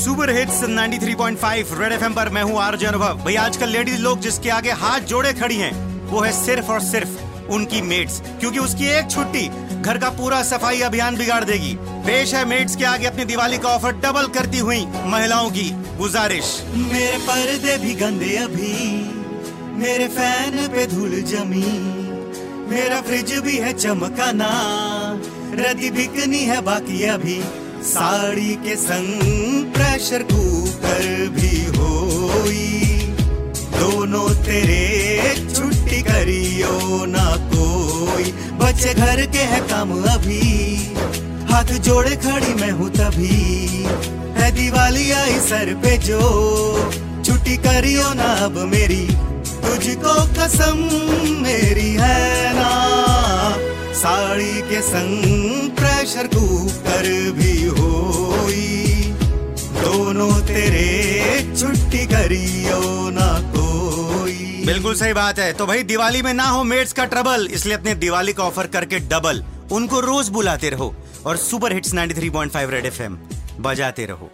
Super hits 93.5 red FM पर मैं हूँ आरजे अनुभव। भाई, आजकल लेडीज़ लोग जिसके आगे हाथ जोड़े खड़ी हैं, वो है सिर्फ़ और सिर्फ़ उनकी मेट्स क्योंकि उसकी एक छुट्टी घर का पूरा सफ़ाई अभियान बिगाड़ देगी। पेश है मेट्स के आगे अपनी दिवाली का ऑफ़र डबल करती हुई महिलाओं की गुजारिश। मेरे पर्दे भी गंदे अभी, मेरे फ़ैन पे धूल जमी, मेरा फ्रिज भी है चमकाना रदी बिकनी है बाकी अभी साड़ी के संग। प्रेशर कुकर भी होई। दोनों तेरे छुट्टी करियो ना कोई। बच्चे घर के है काम अभी। हाथ जोड़े खड़ी मैं हूँ तभी। है दिवाली आई सर पे जो। छुट्टी करियो ना अब मेरी। तुझको कसम मेरी है ना। साड़ी के संग प्रेशर कुकर भी दोनों तेरे छुट्टी करियो ना कोई। बिल्कुल सही बात है। तो भाई, दिवाली में ना हो मेट्स का ट्रबल, इसलिए अपने दिवाली का ऑफ़र करके डबल। उनको रोज बुलाते रहो और सुपर हिट्स 93.5 रेड एफएम बजाते रहो।